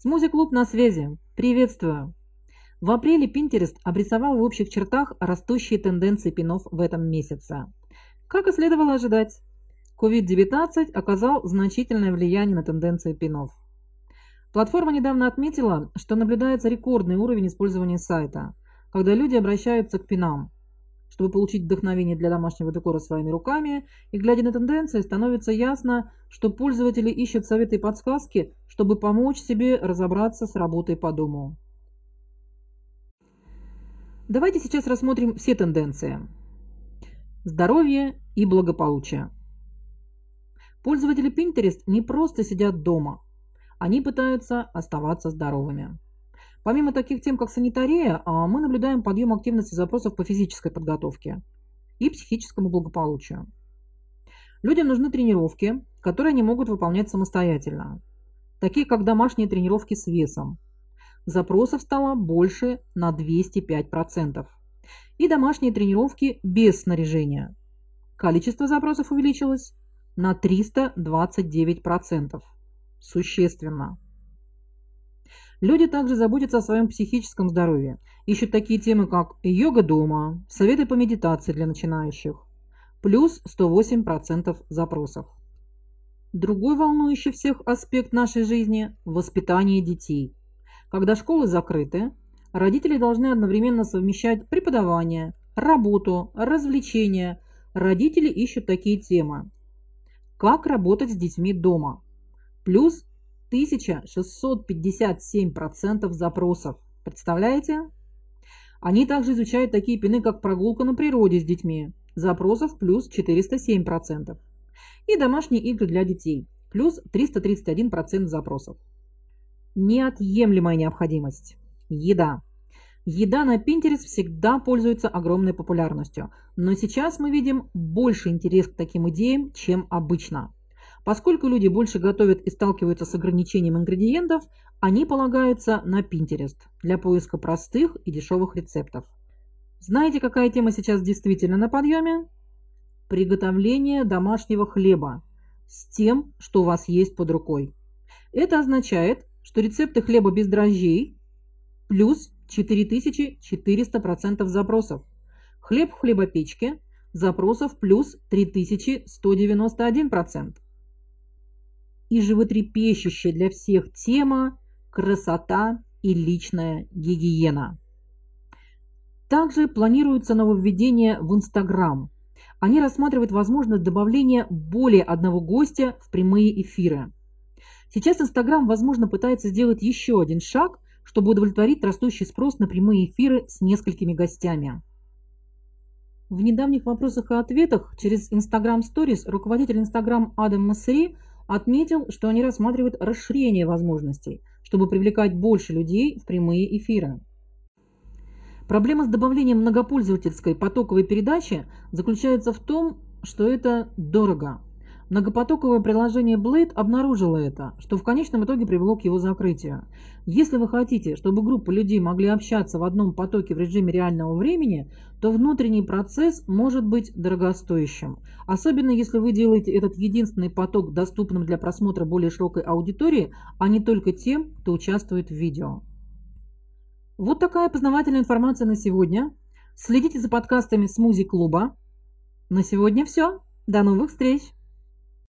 Смузи-клуб на связи. Приветствую. В апреле Pinterest обрисовал в общих чертах растущие тенденции пинов в этом месяце. Как и следовало ожидать, COVID-19 оказал значительное влияние на тенденции пинов. Платформа недавно отметила, что наблюдается рекордный уровень использования сайта, когда люди обращаются к пинам, чтобы получить вдохновение для домашнего декора своими руками, и глядя на тенденции, становится ясно, что пользователи ищут советы и подсказки, чтобы помочь себе разобраться с работой по дому. Давайте сейчас рассмотрим все тенденции. Здоровье и благополучие. Пользователи Pinterest не просто сидят дома, они пытаются оставаться здоровыми. Помимо таких тем, как санитария, а, мы наблюдаем подъем активности запросов по физической подготовке и психическому благополучию. Людям нужны тренировки, которые они могут выполнять самостоятельно, такие как домашние тренировки с весом. Запросов стало больше на 205%. И домашние тренировки без снаряжения. Количество запросов увеличилось на 329%. Существенно. Люди также заботятся о своем психическом здоровье. Ищут такие темы, как йога дома, советы по медитации для начинающих. Плюс 108% запросов. Другой волнующий всех аспект нашей жизни – воспитание детей. Когда школы закрыты, родители должны одновременно совмещать преподавание, работу, развлечения. Родители ищут такие темы. Как работать с детьми дома? плюс 1657% запросов. Представляете? Они также изучают такие пины, как прогулка на природе с детьми. Запросов плюс 407%. И домашние игры для детей. Плюс 331% запросов. Неотъемлемая необходимость. Еда. Еда на Pinterest всегда пользуется огромной популярностью, но сейчас мы видим больше интерес к таким идеям, чем обычно. Поскольку люди больше готовят и сталкиваются с ограничением ингредиентов, они полагаются на Pinterest для поиска простых и дешевых рецептов. Знаете, какая тема сейчас действительно на подъеме? Приготовление домашнего хлеба с тем, что у вас есть под рукой. Это означает, что рецепты хлеба без дрожжей плюс 4400% запросов. Хлеб в хлебопечке запросов плюс 3191% и животрепещущая для всех тема «Красота и личная гигиена». Также планируется нововведение в Инстаграм. Они рассматривают возможность добавления более одного гостя в прямые эфиры. Сейчас Инстаграм, возможно, пытается сделать еще один шаг, чтобы удовлетворить растущий спрос на прямые эфиры с несколькими гостями. В недавних вопросах и ответах через Instagram Stories руководитель Instagram Адам Массери отметил, что они рассматривают расширение возможностей, чтобы привлекать больше людей в прямые эфиры. Проблема с добавлением многопользовательской потоковой передачи заключается в том, что это дорого. Многопотоковое приложение Blade обнаружило это, что в конечном итоге привело к его закрытию. Если вы хотите, чтобы группа людей могли общаться в одном потоке в режиме реального времени, то внутренний процесс может быть дорогостоящим. Особенно если вы делаете этот единственный поток доступным для просмотра более широкой аудитории, а не только тем, кто участвует в видео. Вот такая познавательная информация на сегодня. Следите за подкастами Смузи Клуба. На сегодня все. До новых встреч!